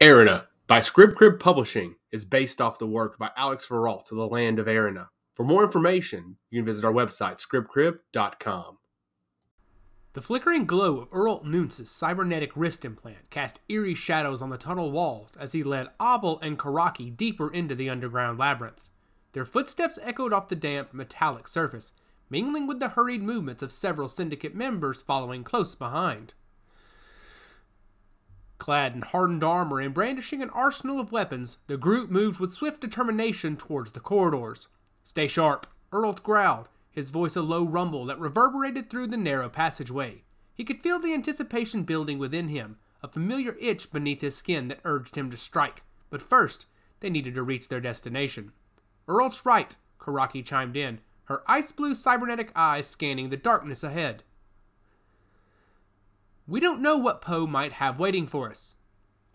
Arena by Scrib Crib Publishing is based off the work by Alex Veralt to the land of Arena. For more information, you can visit our website, scribcrib.com. The flickering glow of Earl Nuntz's cybernetic wrist implant cast eerie shadows on the tunnel walls as he led Abel and Curaki deeper into the underground labyrinth. Their footsteps echoed off the damp, metallic surface, mingling with the hurried movements of several syndicate members following close behind. Clad in hardened armor and brandishing an arsenal of weapons, the group moved with swift determination towards the corridors. Stay sharp, Earl growled, his voice a low rumble that reverberated through the narrow passageway. He could feel the anticipation building within him, a familiar itch beneath his skin that urged him to strike. But first, they needed to reach their destination. Earl's right, Curaki chimed in, her ice blue cybernetic eyes scanning the darkness ahead. We don't know what Poe might have waiting for us.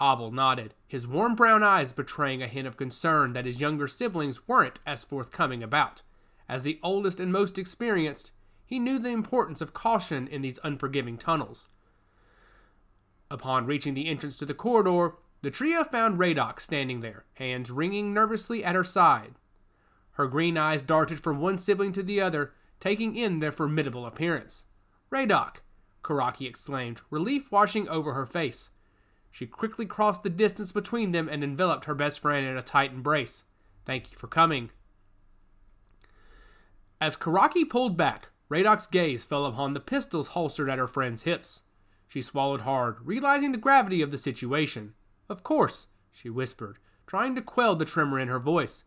Abel nodded, his warm brown eyes betraying a hint of concern that his younger siblings weren't as forthcoming about. As the oldest and most experienced, he knew the importance of caution in these unforgiving tunnels. Upon reaching the entrance to the corridor, the trio found Radok standing there, hands wringing nervously at her side. Her green eyes darted from one sibling to the other, taking in their formidable appearance. Radok, Curaki exclaimed, relief washing over her face. She quickly crossed the distance between them and enveloped her best friend in a tight embrace. Thank you for coming. As Curaki pulled back, Radok's gaze fell upon the pistols holstered at her friend's hips. She swallowed hard, realizing the gravity of the situation. Of course, she whispered, trying to quell the tremor in her voice.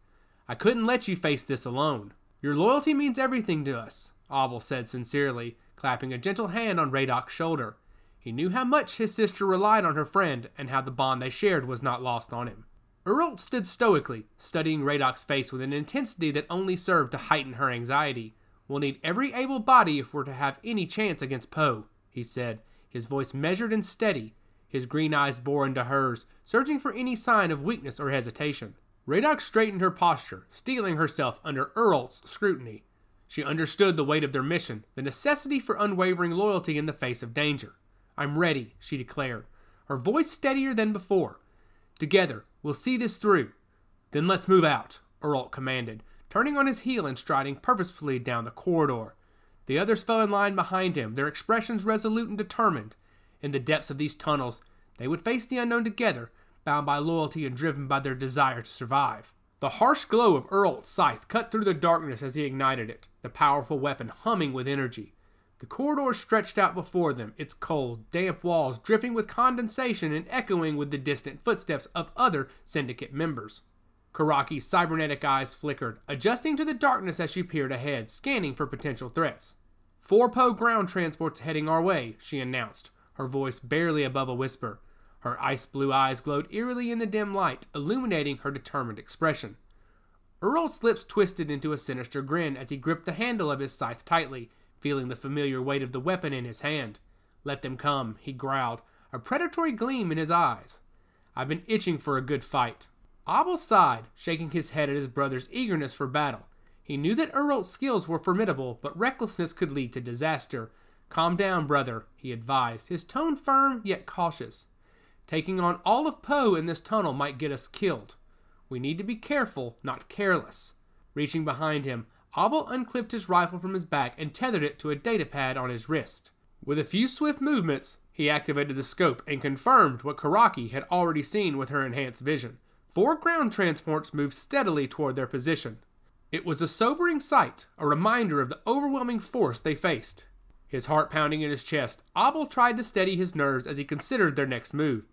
I couldn't let you face this alone. Your loyalty means everything to us, Abel said sincerely, clapping a gentle hand on Radok's shoulder. He knew how much his sister relied on her friend and how the bond they shared was not lost on him. Earl stood stoically, studying Radok's face with an intensity that only served to heighten her anxiety. We'll need every able body if we're to have any chance against Poe, he said, his voice measured and steady. His green eyes bore into hers, searching for any sign of weakness or hesitation. Radok straightened her posture, steeling herself under Earl's scrutiny. She understood the weight of their mission, the necessity for unwavering loyalty in the face of danger. I'm ready, she declared, her voice steadier than before. Together, we'll see this through. Then let's move out, Earl commanded, turning on his heel and striding purposefully down the corridor. The others fell in line behind him, their expressions resolute and determined. In the depths of these tunnels, they would face the unknown together, bound by loyalty and driven by their desire to survive. The harsh glow of Earl's scythe cut through the darkness as he ignited it, the powerful weapon humming with energy. The corridor stretched out before them, its cold, damp walls dripping with condensation and echoing with the distant footsteps of other syndicate members. Curaki's cybernetic eyes flickered, adjusting to the darkness as she peered ahead, scanning for potential threats. Four Poe ground transports heading our way, she announced, her voice barely above a whisper. Her ice blue eyes glowed eerily in the dim light, illuminating her determined expression. Earl's lips twisted into a sinister grin as he gripped the handle of his scythe tightly, feeling the familiar weight of the weapon in his hand. Let them come, he growled, a predatory gleam in his eyes. I've been itching for a good fight. Abel sighed, shaking his head at his brother's eagerness for battle. He knew that Earl's skills were formidable, but recklessness could lead to disaster. Calm down, brother, he advised, his tone firm yet cautious. Taking on all of Poe in this tunnel might get us killed. We need to be careful, not careless. Reaching behind him, Abel unclipped his rifle from his back and tethered it to a datapad on his wrist. With a few swift movements, he activated the scope and confirmed what Curaki had already seen with her enhanced vision. Four ground transports moved steadily toward their position. It was a sobering sight, a reminder of the overwhelming force they faced. His heart pounding in his chest, Abel tried to steady his nerves as he considered their next move.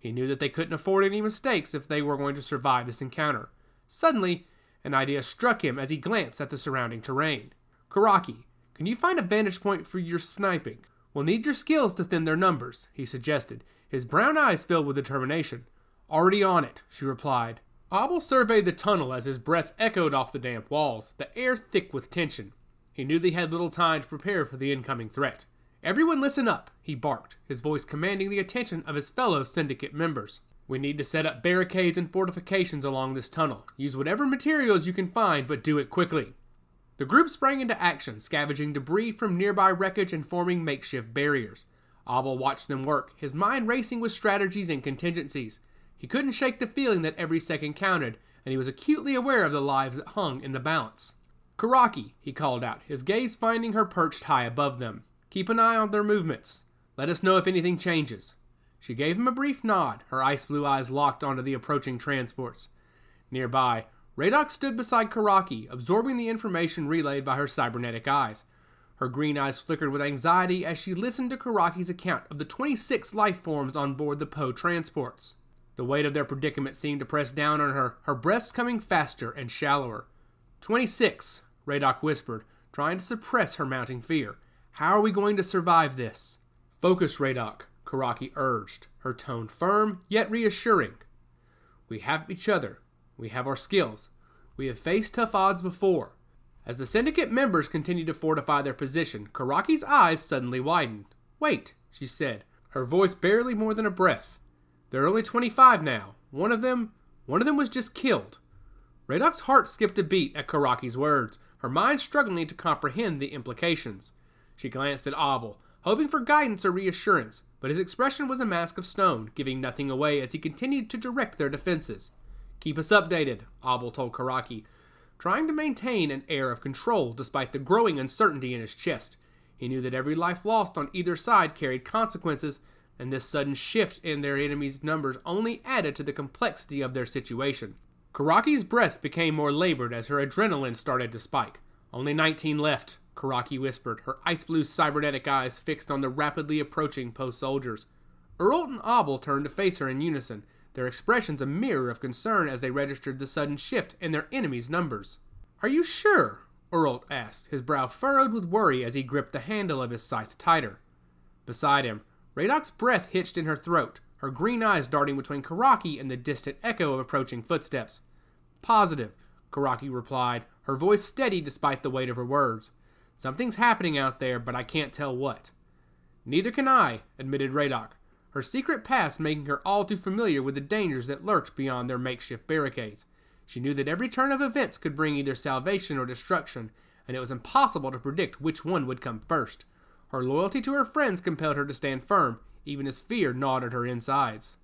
He knew that they couldn't afford any mistakes if they were going to survive this encounter. Suddenly, an idea struck him as he glanced at the surrounding terrain. Curaki, can you find a vantage point for your sniping? We'll need your skills to thin their numbers, he suggested, his brown eyes filled with determination. Already on it, she replied. Abel surveyed the tunnel as his breath echoed off the damp walls, the air thick with tension. He knew they had little time to prepare for the incoming threat. Everyone listen up, he barked, his voice commanding the attention of his fellow syndicate members. We need to set up barricades and fortifications along this tunnel. Use whatever materials you can find, but do it quickly. The group sprang into action, scavenging debris from nearby wreckage and forming makeshift barriers. Abel watched them work, his mind racing with strategies and contingencies. He couldn't shake the feeling that every second counted, and he was acutely aware of the lives that hung in the balance. Curaki, he called out, his gaze finding her perched high above them. Keep an eye on their movements. Let us know if anything changes. She gave him a brief nod, her ice blue eyes locked onto the approaching transports. Nearby, Radok stood beside Curaki, absorbing the information relayed by her cybernetic eyes. Her green eyes flickered with anxiety as she listened to Curaki's account of the 26 life forms on board the Poe transports. The weight of their predicament seemed to press down on her, her breaths coming faster and shallower. 26, Radok whispered, trying to suppress her mounting fear. How are we going to survive this? Focus, Radok, Curaki urged, her tone firm yet reassuring. We have each other. We have our skills. We have faced tough odds before. As the syndicate members continued to fortify their position, Curaki's eyes suddenly widened. Wait, she said, her voice barely more than a breath. There are only 25 now. One of them, one of them was just killed. Radok's heart skipped a beat at Curaki's words, her mind struggling to comprehend the implications. She glanced at Abel, hoping for guidance or reassurance, but his expression was a mask of stone, giving nothing away as he continued to direct their defenses. Keep us updated, Abel told Curaki, trying to maintain an air of control despite the growing uncertainty in his chest. He knew that every life lost on either side carried consequences, and this sudden shift in their enemies' numbers only added to the complexity of their situation. Curaki's breath became more labored as her adrenaline started to spike. Only 19 left, Curaki whispered, her ice blue cybernetic eyes fixed on the rapidly approaching post soldiers. Uralt and Abel turned to face her in unison, their expressions a mirror of concern as they registered the sudden shift in their enemies' numbers. Are you sure? Uralt asked, his brow furrowed with worry as he gripped the handle of his scythe tighter. Beside him, Radok's breath hitched in her throat, her green eyes darting between Curaki and the distant echo of approaching footsteps. Positive, Curaki replied, her voice steady despite the weight of her words. Something's happening out there, but I can't tell what. Neither can I, admitted Radok, her secret past making her all too familiar with the dangers that lurked beyond their makeshift barricades. She knew that every turn of events could bring either salvation or destruction, and it was impossible to predict which one would come first. Her loyalty to her friends compelled her to stand firm, even as fear gnawed at her insides.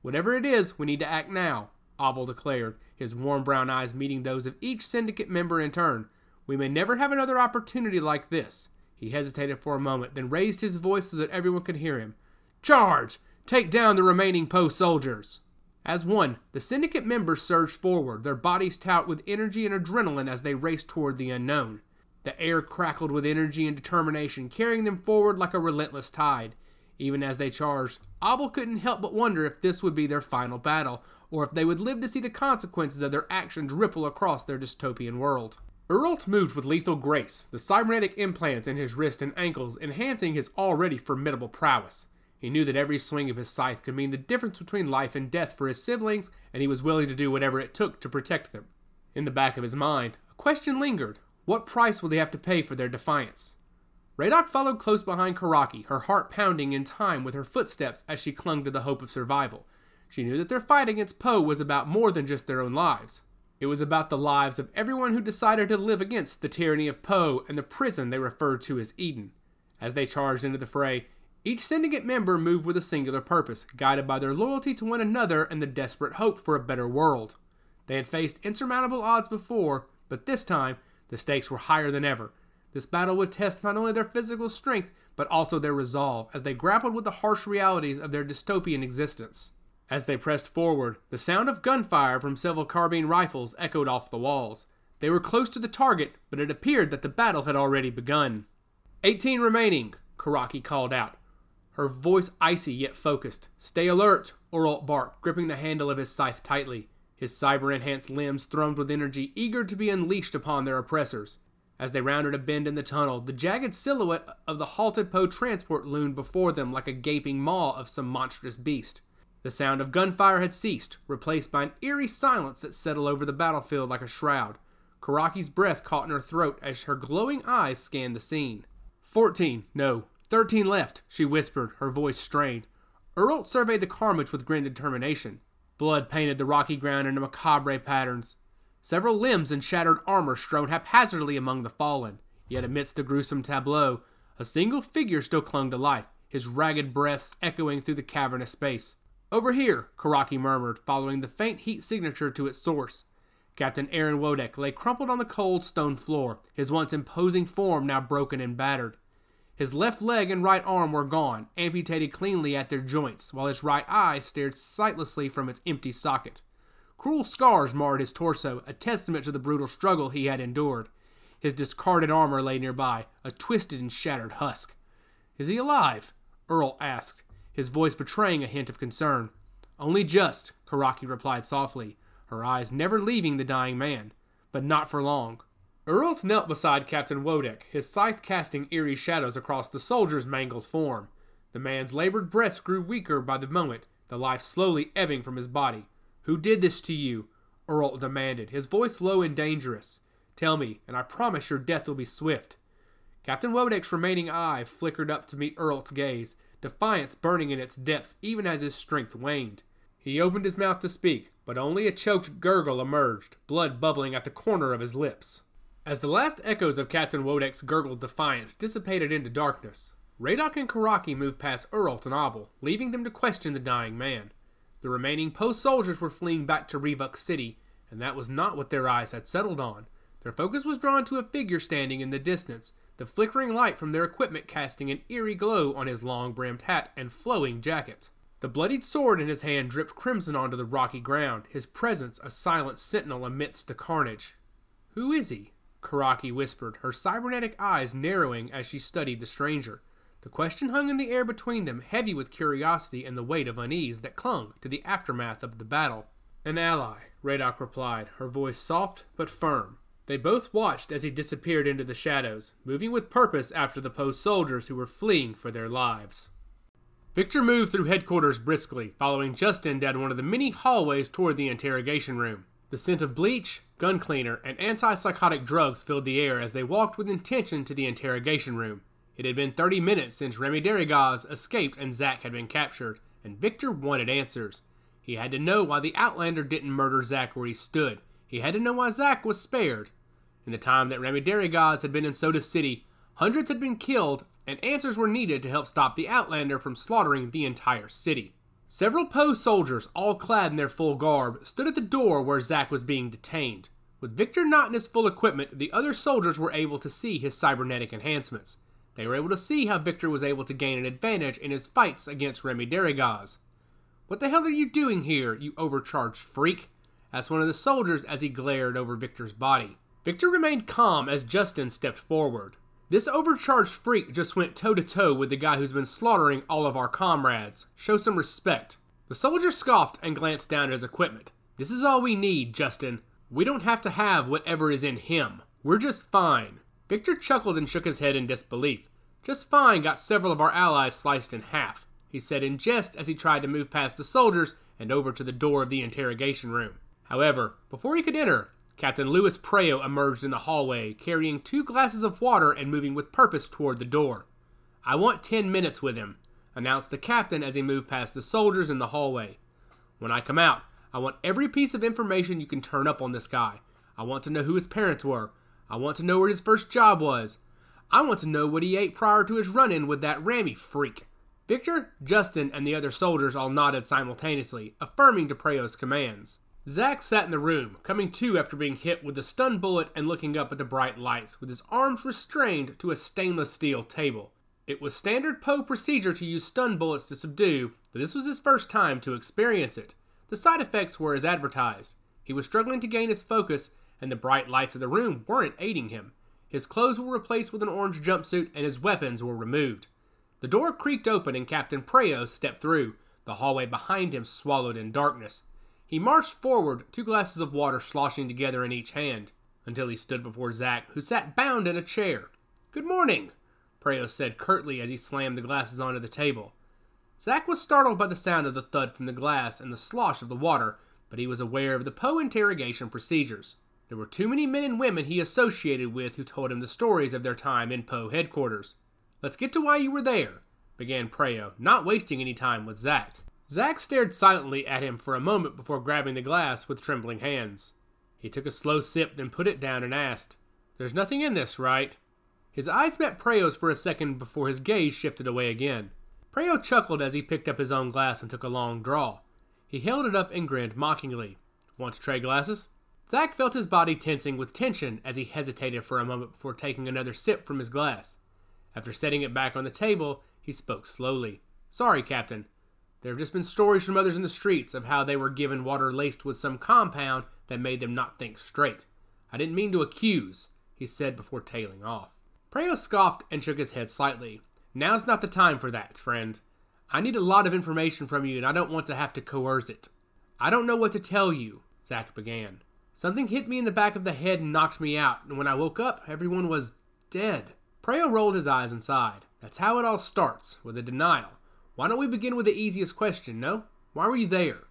Whatever it is, we need to act now, Abel declared, his warm brown eyes meeting those of each syndicate member in turn. We may never have another opportunity like this. He hesitated for a moment, then raised his voice so that everyone could hear him. Charge! Take down the remaining post soldiers! As one, the syndicate members surged forward, their bodies taut with energy and adrenaline as they raced toward the unknown. The air crackled with energy and determination, carrying them forward like a relentless tide. Even as they charged, Abel couldn't help but wonder if this would be their final battle, or if they would live to see the consequences of their actions ripple across their dystopian world. Uralt moved with lethal grace, the cybernetic implants in his wrists and ankles enhancing his already formidable prowess. He knew that every swing of his scythe could mean the difference between life and death for his siblings, and he was willing to do whatever it took to protect them. In the back of his mind, a question lingered what price will they have to pay for their defiance? Radok followed close behind Curaki, her heart pounding in time with her footsteps as she clung to the hope of survival. She knew that their fight against Poe was about more than just their own lives. It was about the lives of everyone who decided to live against the tyranny of Poe and the prison they referred to as Eden. As they charged into the fray, each syndicate member moved with a singular purpose, guided by their loyalty to one another and the desperate hope for a better world. They had faced insurmountable odds before, but this time the stakes were higher than ever. This battle would test not only their physical strength, but also their resolve as they grappled with the harsh realities of their dystopian existence. As they pressed forward, the sound of gunfire from several carbine rifles echoed off the walls. They were close to the target, but it appeared that the battle had already begun. Eighteen remaining, Curaki called out, her voice icy yet focused. Stay alert, Uralt barked, gripping the handle of his scythe tightly his cyber enhanced limbs thrummed with energy, eager to be unleashed upon their oppressors. As they rounded a bend in the tunnel, the jagged silhouette of the halted Poe transport loomed before them like a gaping maw of some monstrous beast. The sound of gunfire had ceased, replaced by an eerie silence that settled over the battlefield like a shroud. Curaki's breath caught in her throat as her glowing eyes scanned the scene. Fourteen, no, thirteen left, she whispered, her voice strained. Uralt surveyed the carnage with grim determination. Blood painted the rocky ground into macabre patterns. Several limbs and shattered armor strewn haphazardly among the fallen. Yet amidst the gruesome tableau, a single figure still clung to life, his ragged breaths echoing through the cavernous space. Over here, Curaki murmured, following the faint heat signature to its source. Captain Aaron Wodek lay crumpled on the cold stone floor, his once imposing form now broken and battered. His left leg and right arm were gone, amputated cleanly at their joints, while his right eye stared sightlessly from its empty socket. Cruel scars marred his torso, a testament to the brutal struggle he had endured. His discarded armor lay nearby, a twisted and shattered husk. Is he alive? Earl asked, his voice betraying a hint of concern. Only just, Curaki replied softly, her eyes never leaving the dying man. But not for long. Earl knelt beside Captain Wodek, his scythe casting eerie shadows across the soldier's mangled form. The man's labored breaths grew weaker by the moment, the life slowly ebbing from his body. Who did this to you? Earl demanded, his voice low and dangerous. Tell me, and I promise your death will be swift. Captain Wodek's remaining eye flickered up to meet Earl's gaze, defiance burning in its depths even as his strength waned. He opened his mouth to speak, but only a choked gurgle emerged, blood bubbling at the corner of his lips. As the last echoes of Captain Wodek's gurgled defiance dissipated into darkness, Radok and Curaki moved past Earl and Abel, leaving them to question the dying man. The remaining post soldiers were fleeing back to Revok City, and that was not what their eyes had settled on. Their focus was drawn to a figure standing in the distance, the flickering light from their equipment casting an eerie glow on his long brimmed hat and flowing jacket. The bloodied sword in his hand dripped crimson onto the rocky ground, his presence a silent sentinel amidst the carnage. Who is he? Curaki whispered, her cybernetic eyes narrowing as she studied the stranger. The question hung in the air between them, heavy with curiosity and the weight of unease that clung to the aftermath of the battle. An ally, Radok replied, her voice soft but firm. They both watched as he disappeared into the shadows, moving with purpose after the post soldiers who were fleeing for their lives. Victor moved through headquarters briskly, following Justin down one of the many hallways toward the interrogation room. The scent of bleach, gun cleaner, and antipsychotic drugs filled the air as they walked with intention to the interrogation room. It had been 30 minutes since Remy Darrigaz escaped and Zack had been captured, and Victor wanted answers. He had to know why the Outlander didn't murder Zack where he stood. He had to know why Zack was spared. In the time that Remy Darrigaz had been in Soda City, hundreds had been killed, and answers were needed to help stop the Outlander from slaughtering the entire city. Several Poe soldiers, all clad in their full garb, stood at the door where Zack was being detained. With Victor not in his full equipment, the other soldiers were able to see his cybernetic enhancements. They were able to see how Victor was able to gain an advantage in his fights against Remy Darrigaz. What the hell are you doing here, you overcharged freak? asked one of the soldiers as he glared over Victor's body. Victor remained calm as Justin stepped forward. This overcharged freak just went toe to toe with the guy who's been slaughtering all of our comrades. Show some respect. The soldier scoffed and glanced down at his equipment. This is all we need, Justin. We don't have to have whatever is in him. We're just fine. Victor chuckled and shook his head in disbelief. Just fine got several of our allies sliced in half, he said in jest as he tried to move past the soldiers and over to the door of the interrogation room. However, before he could enter, Captain Louis Preo emerged in the hallway, carrying two glasses of water and moving with purpose toward the door. I want ten minutes with him, announced the captain as he moved past the soldiers in the hallway. When I come out, I want every piece of information you can turn up on this guy. I want to know who his parents were. I want to know where his first job was. I want to know what he ate prior to his run in with that Ramy freak. Victor, Justin, and the other soldiers all nodded simultaneously, affirming Preo's commands. Zack sat in the room, coming to after being hit with a stun bullet and looking up at the bright lights, with his arms restrained to a stainless steel table. It was standard Poe procedure to use stun bullets to subdue, but this was his first time to experience it. The side effects were as advertised. He was struggling to gain his focus, and the bright lights of the room weren't aiding him. His clothes were replaced with an orange jumpsuit, and his weapons were removed. The door creaked open, and Captain Preo stepped through. The hallway behind him swallowed in darkness. He marched forward, two glasses of water sloshing together in each hand, until he stood before Zack, who sat bound in a chair. Good morning, Preo said curtly as he slammed the glasses onto the table. Zack was startled by the sound of the thud from the glass and the slosh of the water, but he was aware of the Poe interrogation procedures. There were too many men and women he associated with who told him the stories of their time in Poe headquarters. Let's get to why you were there, began Preo, not wasting any time with Zack. Zack stared silently at him for a moment before grabbing the glass with trembling hands. He took a slow sip, then put it down and asked, There's nothing in this, right? His eyes met Preo's for a second before his gaze shifted away again. Preo chuckled as he picked up his own glass and took a long draw. He held it up and grinned mockingly. Want to trade glasses? Zack felt his body tensing with tension as he hesitated for a moment before taking another sip from his glass. After setting it back on the table, he spoke slowly. Sorry, Captain. There have just been stories from others in the streets of how they were given water laced with some compound that made them not think straight. I didn't mean to accuse, he said before tailing off. Preo scoffed and shook his head slightly. Now's not the time for that, friend. I need a lot of information from you, and I don't want to have to coerce it. I don't know what to tell you, Zack began. Something hit me in the back of the head and knocked me out, and when I woke up, everyone was dead. Preo rolled his eyes and sighed. That's how it all starts, with a denial. Why don't we begin with the easiest question, no? Why were you there?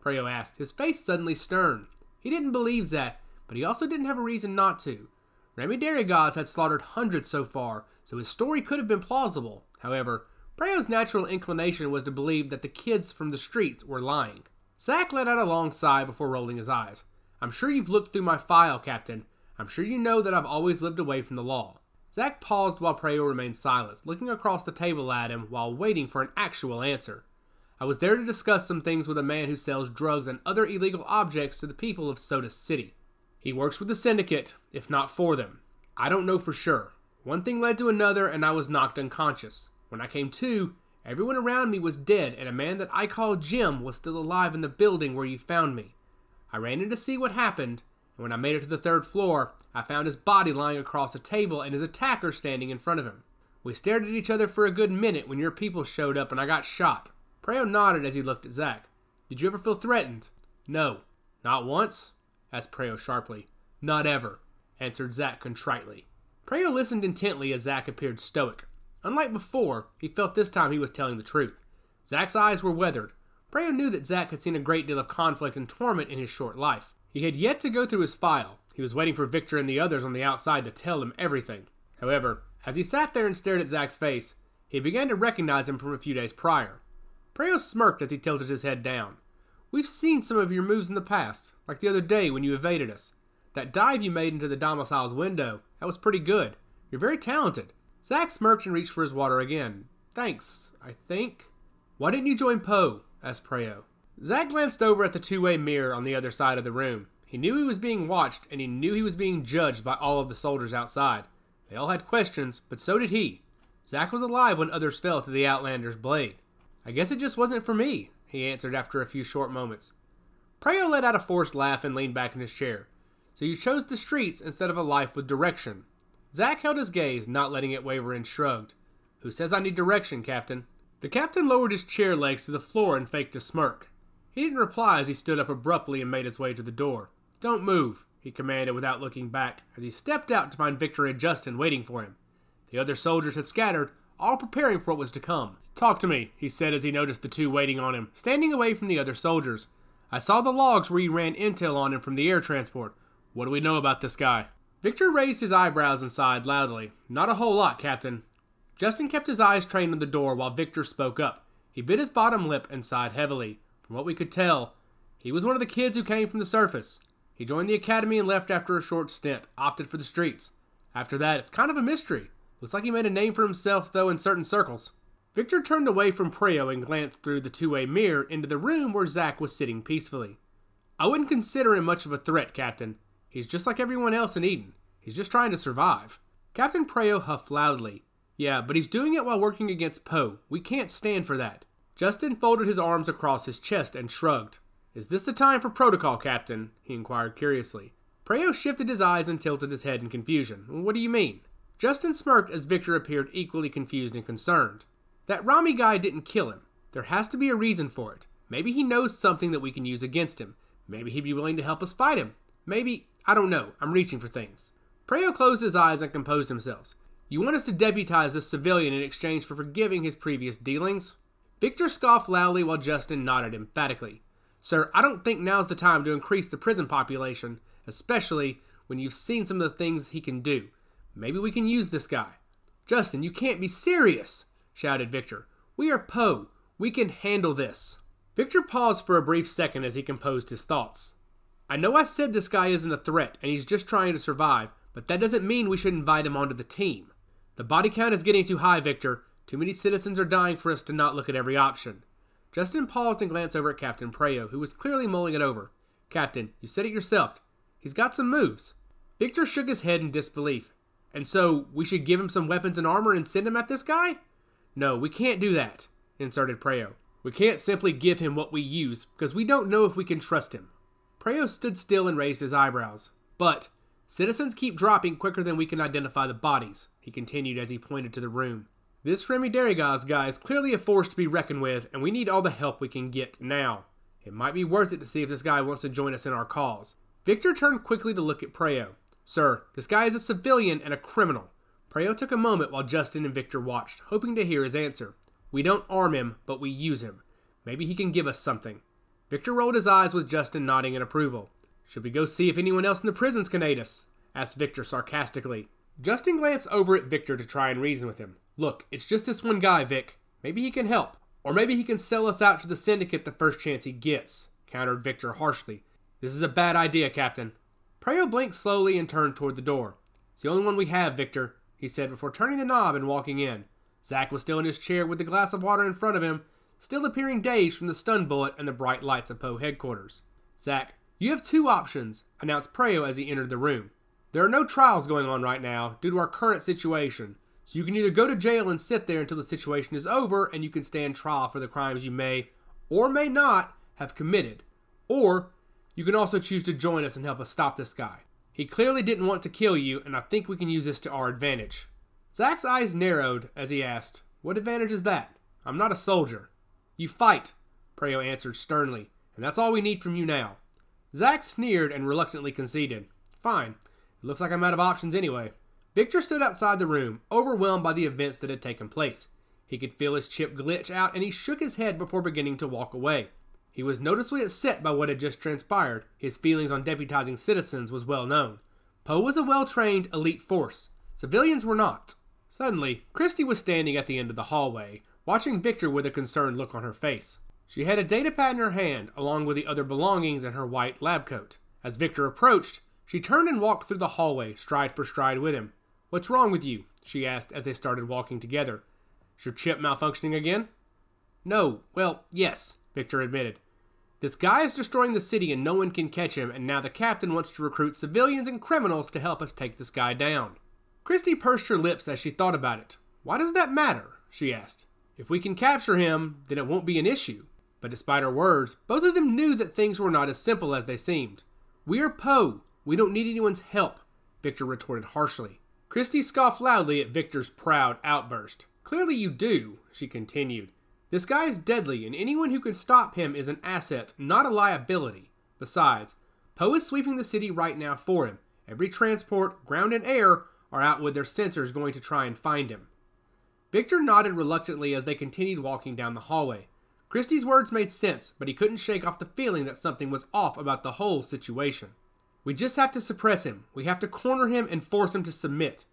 Preo asked, his face suddenly stern. He didn't believe Zack, but he also didn't have a reason not to. Remy Darrigas had slaughtered hundreds so far, so his story could have been plausible. However, Preo's natural inclination was to believe that the kids from the streets were lying. Zack let out a long sigh before rolling his eyes. I'm sure you've looked through my file, Captain. I'm sure you know that I've always lived away from the law. Zack paused while Preo remained silent, looking across the table at him while waiting for an actual answer. I was there to discuss some things with a man who sells drugs and other illegal objects to the people of Soda City. He works with the syndicate, if not for them. I don't know for sure. One thing led to another, and I was knocked unconscious. When I came to, everyone around me was dead, and a man that I call Jim was still alive in the building where you found me. I ran in to see what happened, and when I made it to the third floor, I found his body lying across a table and his attacker standing in front of him. We stared at each other for a good minute when your people showed up and I got shot. Preo nodded as he looked at Zack. Did you ever feel threatened? No. Not once? asked Preo sharply. Not ever, answered Zack contritely. Preo listened intently as Zack appeared stoic. Unlike before, he felt this time he was telling the truth. Zack's eyes were weathered. Preo knew that Zack had seen a great deal of conflict and torment in his short life. He had yet to go through his file. He was waiting for Victor and the others on the outside to tell him everything. However, as he sat there and stared at Zack's face, he began to recognize him from a few days prior. Preo smirked as he tilted his head down. We've seen some of your moves in the past, like the other day when you evaded us. That dive you made into the domicile's window, that was pretty good. You're very talented. Zack smirked and reached for his water again. Thanks, I think. Why didn't you join Poe? asked Preo. Zack glanced over at the two way mirror on the other side of the room. He knew he was being watched, and he knew he was being judged by all of the soldiers outside. They all had questions, but so did he. Zack was alive when others fell to the Outlander's blade. I guess it just wasn't for me, he answered after a few short moments. Preo let out a forced laugh and leaned back in his chair. So you chose the streets instead of a life with direction. Zack held his gaze, not letting it waver, and shrugged. Who says I need direction, Captain? The captain lowered his chair legs to the floor and faked a smirk. He didn't reply as he stood up abruptly and made his way to the door. Don't move, he commanded without looking back, as he stepped out to find Victor and Justin waiting for him. The other soldiers had scattered, all preparing for what was to come. Talk to me, he said as he noticed the two waiting on him, standing away from the other soldiers. I saw the logs where you ran intel on him from the air transport. What do we know about this guy? Victor raised his eyebrows and sighed loudly. Not a whole lot, Captain. Justin kept his eyes trained on the door while Victor spoke up. He bit his bottom lip and sighed heavily. From what we could tell, he was one of the kids who came from the surface. He joined the academy and left after a short stint, opted for the streets. After that, it's kind of a mystery. Looks like he made a name for himself, though, in certain circles. Victor turned away from Preo and glanced through the two way mirror into the room where Zack was sitting peacefully. I wouldn't consider him much of a threat, Captain. He's just like everyone else in Eden. He's just trying to survive. Captain Preo huffed loudly. Yeah, but he's doing it while working against Poe. We can't stand for that. Justin folded his arms across his chest and shrugged. Is this the time for protocol, Captain? he inquired curiously. Preo shifted his eyes and tilted his head in confusion. What do you mean? Justin smirked as Victor appeared equally confused and concerned. That Rami guy didn't kill him. There has to be a reason for it. Maybe he knows something that we can use against him. Maybe he'd be willing to help us fight him. Maybe I don't know. I'm reaching for things. Preo closed his eyes and composed himself. You want us to deputize this civilian in exchange for forgiving his previous dealings? Victor scoffed loudly while Justin nodded emphatically. Sir, I don't think now's the time to increase the prison population, especially when you've seen some of the things he can do. Maybe we can use this guy. Justin, you can't be serious, shouted Victor. We are Poe. We can handle this. Victor paused for a brief second as he composed his thoughts. I know I said this guy isn't a threat and he's just trying to survive, but that doesn't mean we should invite him onto the team. The body count is getting too high, Victor. Too many citizens are dying for us to not look at every option. Justin paused and glanced over at Captain Preo, who was clearly mulling it over. Captain, you said it yourself. He's got some moves. Victor shook his head in disbelief. And so, we should give him some weapons and armor and send him at this guy? No, we can't do that, inserted Preo. We can't simply give him what we use, because we don't know if we can trust him. Preo stood still and raised his eyebrows. But, citizens keep dropping quicker than we can identify the bodies, he continued as he pointed to the room. This Remy Darrigas guy is clearly a force to be reckoned with, and we need all the help we can get now. It might be worth it to see if this guy wants to join us in our cause. Victor turned quickly to look at Preo. Sir, this guy is a civilian and a criminal. Preo took a moment while Justin and Victor watched, hoping to hear his answer. We don't arm him, but we use him. Maybe he can give us something. Victor rolled his eyes with Justin nodding in approval. Should we go see if anyone else in the prisons can aid us? asked Victor sarcastically. Justin glanced over at Victor to try and reason with him. Look, it's just this one guy, Vic. Maybe he can help. Or maybe he can sell us out to the syndicate the first chance he gets, countered Victor harshly. This is a bad idea, Captain. Preo blinked slowly and turned toward the door. It's the only one we have, Victor, he said before turning the knob and walking in. Zack was still in his chair with the glass of water in front of him, still appearing dazed from the stun bullet and the bright lights of Poe headquarters. Zack, you have two options, announced Preo as he entered the room. There are no trials going on right now due to our current situation, so you can either go to jail and sit there until the situation is over and you can stand trial for the crimes you may or may not have committed. Or you can also choose to join us and help us stop this guy. He clearly didn't want to kill you, and I think we can use this to our advantage. Zack's eyes narrowed as he asked, What advantage is that? I'm not a soldier. You fight, Preo answered sternly, and that's all we need from you now. Zack sneered and reluctantly conceded. Fine. It looks like I'm out of options anyway. Victor stood outside the room, overwhelmed by the events that had taken place. He could feel his chip glitch out, and he shook his head before beginning to walk away. He was noticeably upset by what had just transpired. His feelings on deputizing citizens was well known. Poe was a well trained, elite force. Civilians were not. Suddenly, Christy was standing at the end of the hallway, watching Victor with a concerned look on her face. She had a data pad in her hand, along with the other belongings in her white lab coat. As Victor approached, she turned and walked through the hallway, stride for stride with him. What's wrong with you? she asked as they started walking together. Is your chip malfunctioning again? No, well, yes, Victor admitted. This guy is destroying the city and no one can catch him, and now the captain wants to recruit civilians and criminals to help us take this guy down. Christy pursed her lips as she thought about it. Why does that matter? she asked. If we can capture him, then it won't be an issue. But despite her words, both of them knew that things were not as simple as they seemed. We are Poe. We don't need anyone's help, Victor retorted harshly. Christy scoffed loudly at Victor's proud outburst. Clearly you do, she continued. This guy is deadly, and anyone who can stop him is an asset, not a liability. Besides, Poe is sweeping the city right now for him. Every transport, ground and air, are out with their sensors going to try and find him. Victor nodded reluctantly as they continued walking down the hallway. Christie's words made sense, but he couldn't shake off the feeling that something was off about the whole situation. We just have to suppress him. We have to corner him and force him to submit.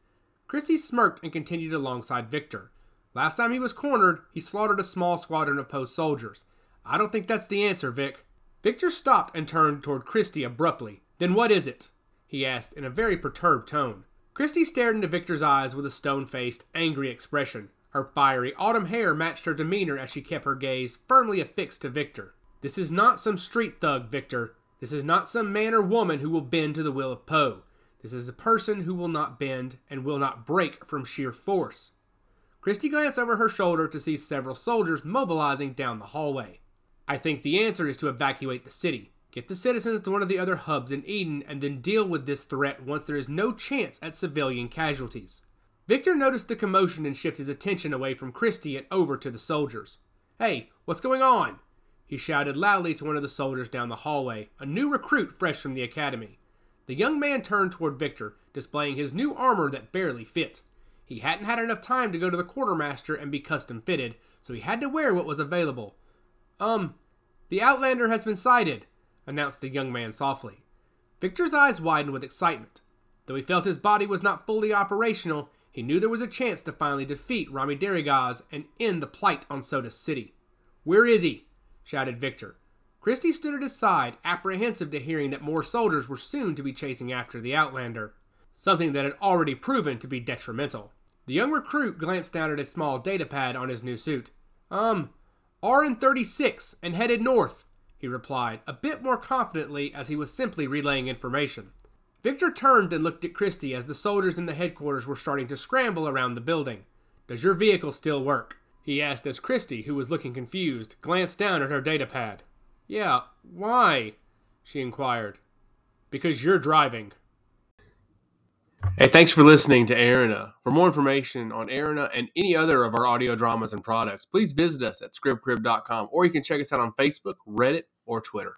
Christie smirked and continued alongside Victor. Last time he was cornered, he slaughtered a small squadron of post soldiers. I don't think that's the answer, Vic. Victor stopped and turned toward Christie abruptly. Then what is it? he asked in a very perturbed tone. Christie stared into Victor's eyes with a stone faced, angry expression. Her fiery autumn hair matched her demeanor as she kept her gaze firmly affixed to Victor. This is not some street thug, Victor. This is not some man or woman who will bend to the will of Poe. This is a person who will not bend and will not break from sheer force. Christy glanced over her shoulder to see several soldiers mobilizing down the hallway. I think the answer is to evacuate the city. Get the citizens to one of the other hubs in Eden and then deal with this threat once there is no chance at civilian casualties. Victor noticed the commotion and shifted his attention away from Christy and over to the soldiers. Hey, what's going on? He shouted loudly to one of the soldiers down the hallway, a new recruit fresh from the academy. The young man turned toward Victor, displaying his new armor that barely fit. He hadn't had enough time to go to the quartermaster and be custom fitted, so he had to wear what was available. Um, the Outlander has been sighted, announced the young man softly. Victor's eyes widened with excitement. Though he felt his body was not fully operational, he knew there was a chance to finally defeat Rami Darrigaz and end the plight on Soda City. Where is he? Shouted Victor. Christie stood at his side, apprehensive to hearing that more soldiers were soon to be chasing after the Outlander, something that had already proven to be detrimental. The young recruit glanced down at a small data pad on his new suit. Um, RN 36 and headed north, he replied, a bit more confidently as he was simply relaying information. Victor turned and looked at Christie as the soldiers in the headquarters were starting to scramble around the building. Does your vehicle still work? He asked as Christie, who was looking confused, glanced down at her data pad. Yeah, why? she inquired. Because you're driving. Hey, thanks for listening to Arena. For more information on Arena and any other of our audio dramas and products, please visit us at scribcrib.com or you can check us out on Facebook, Reddit, or Twitter.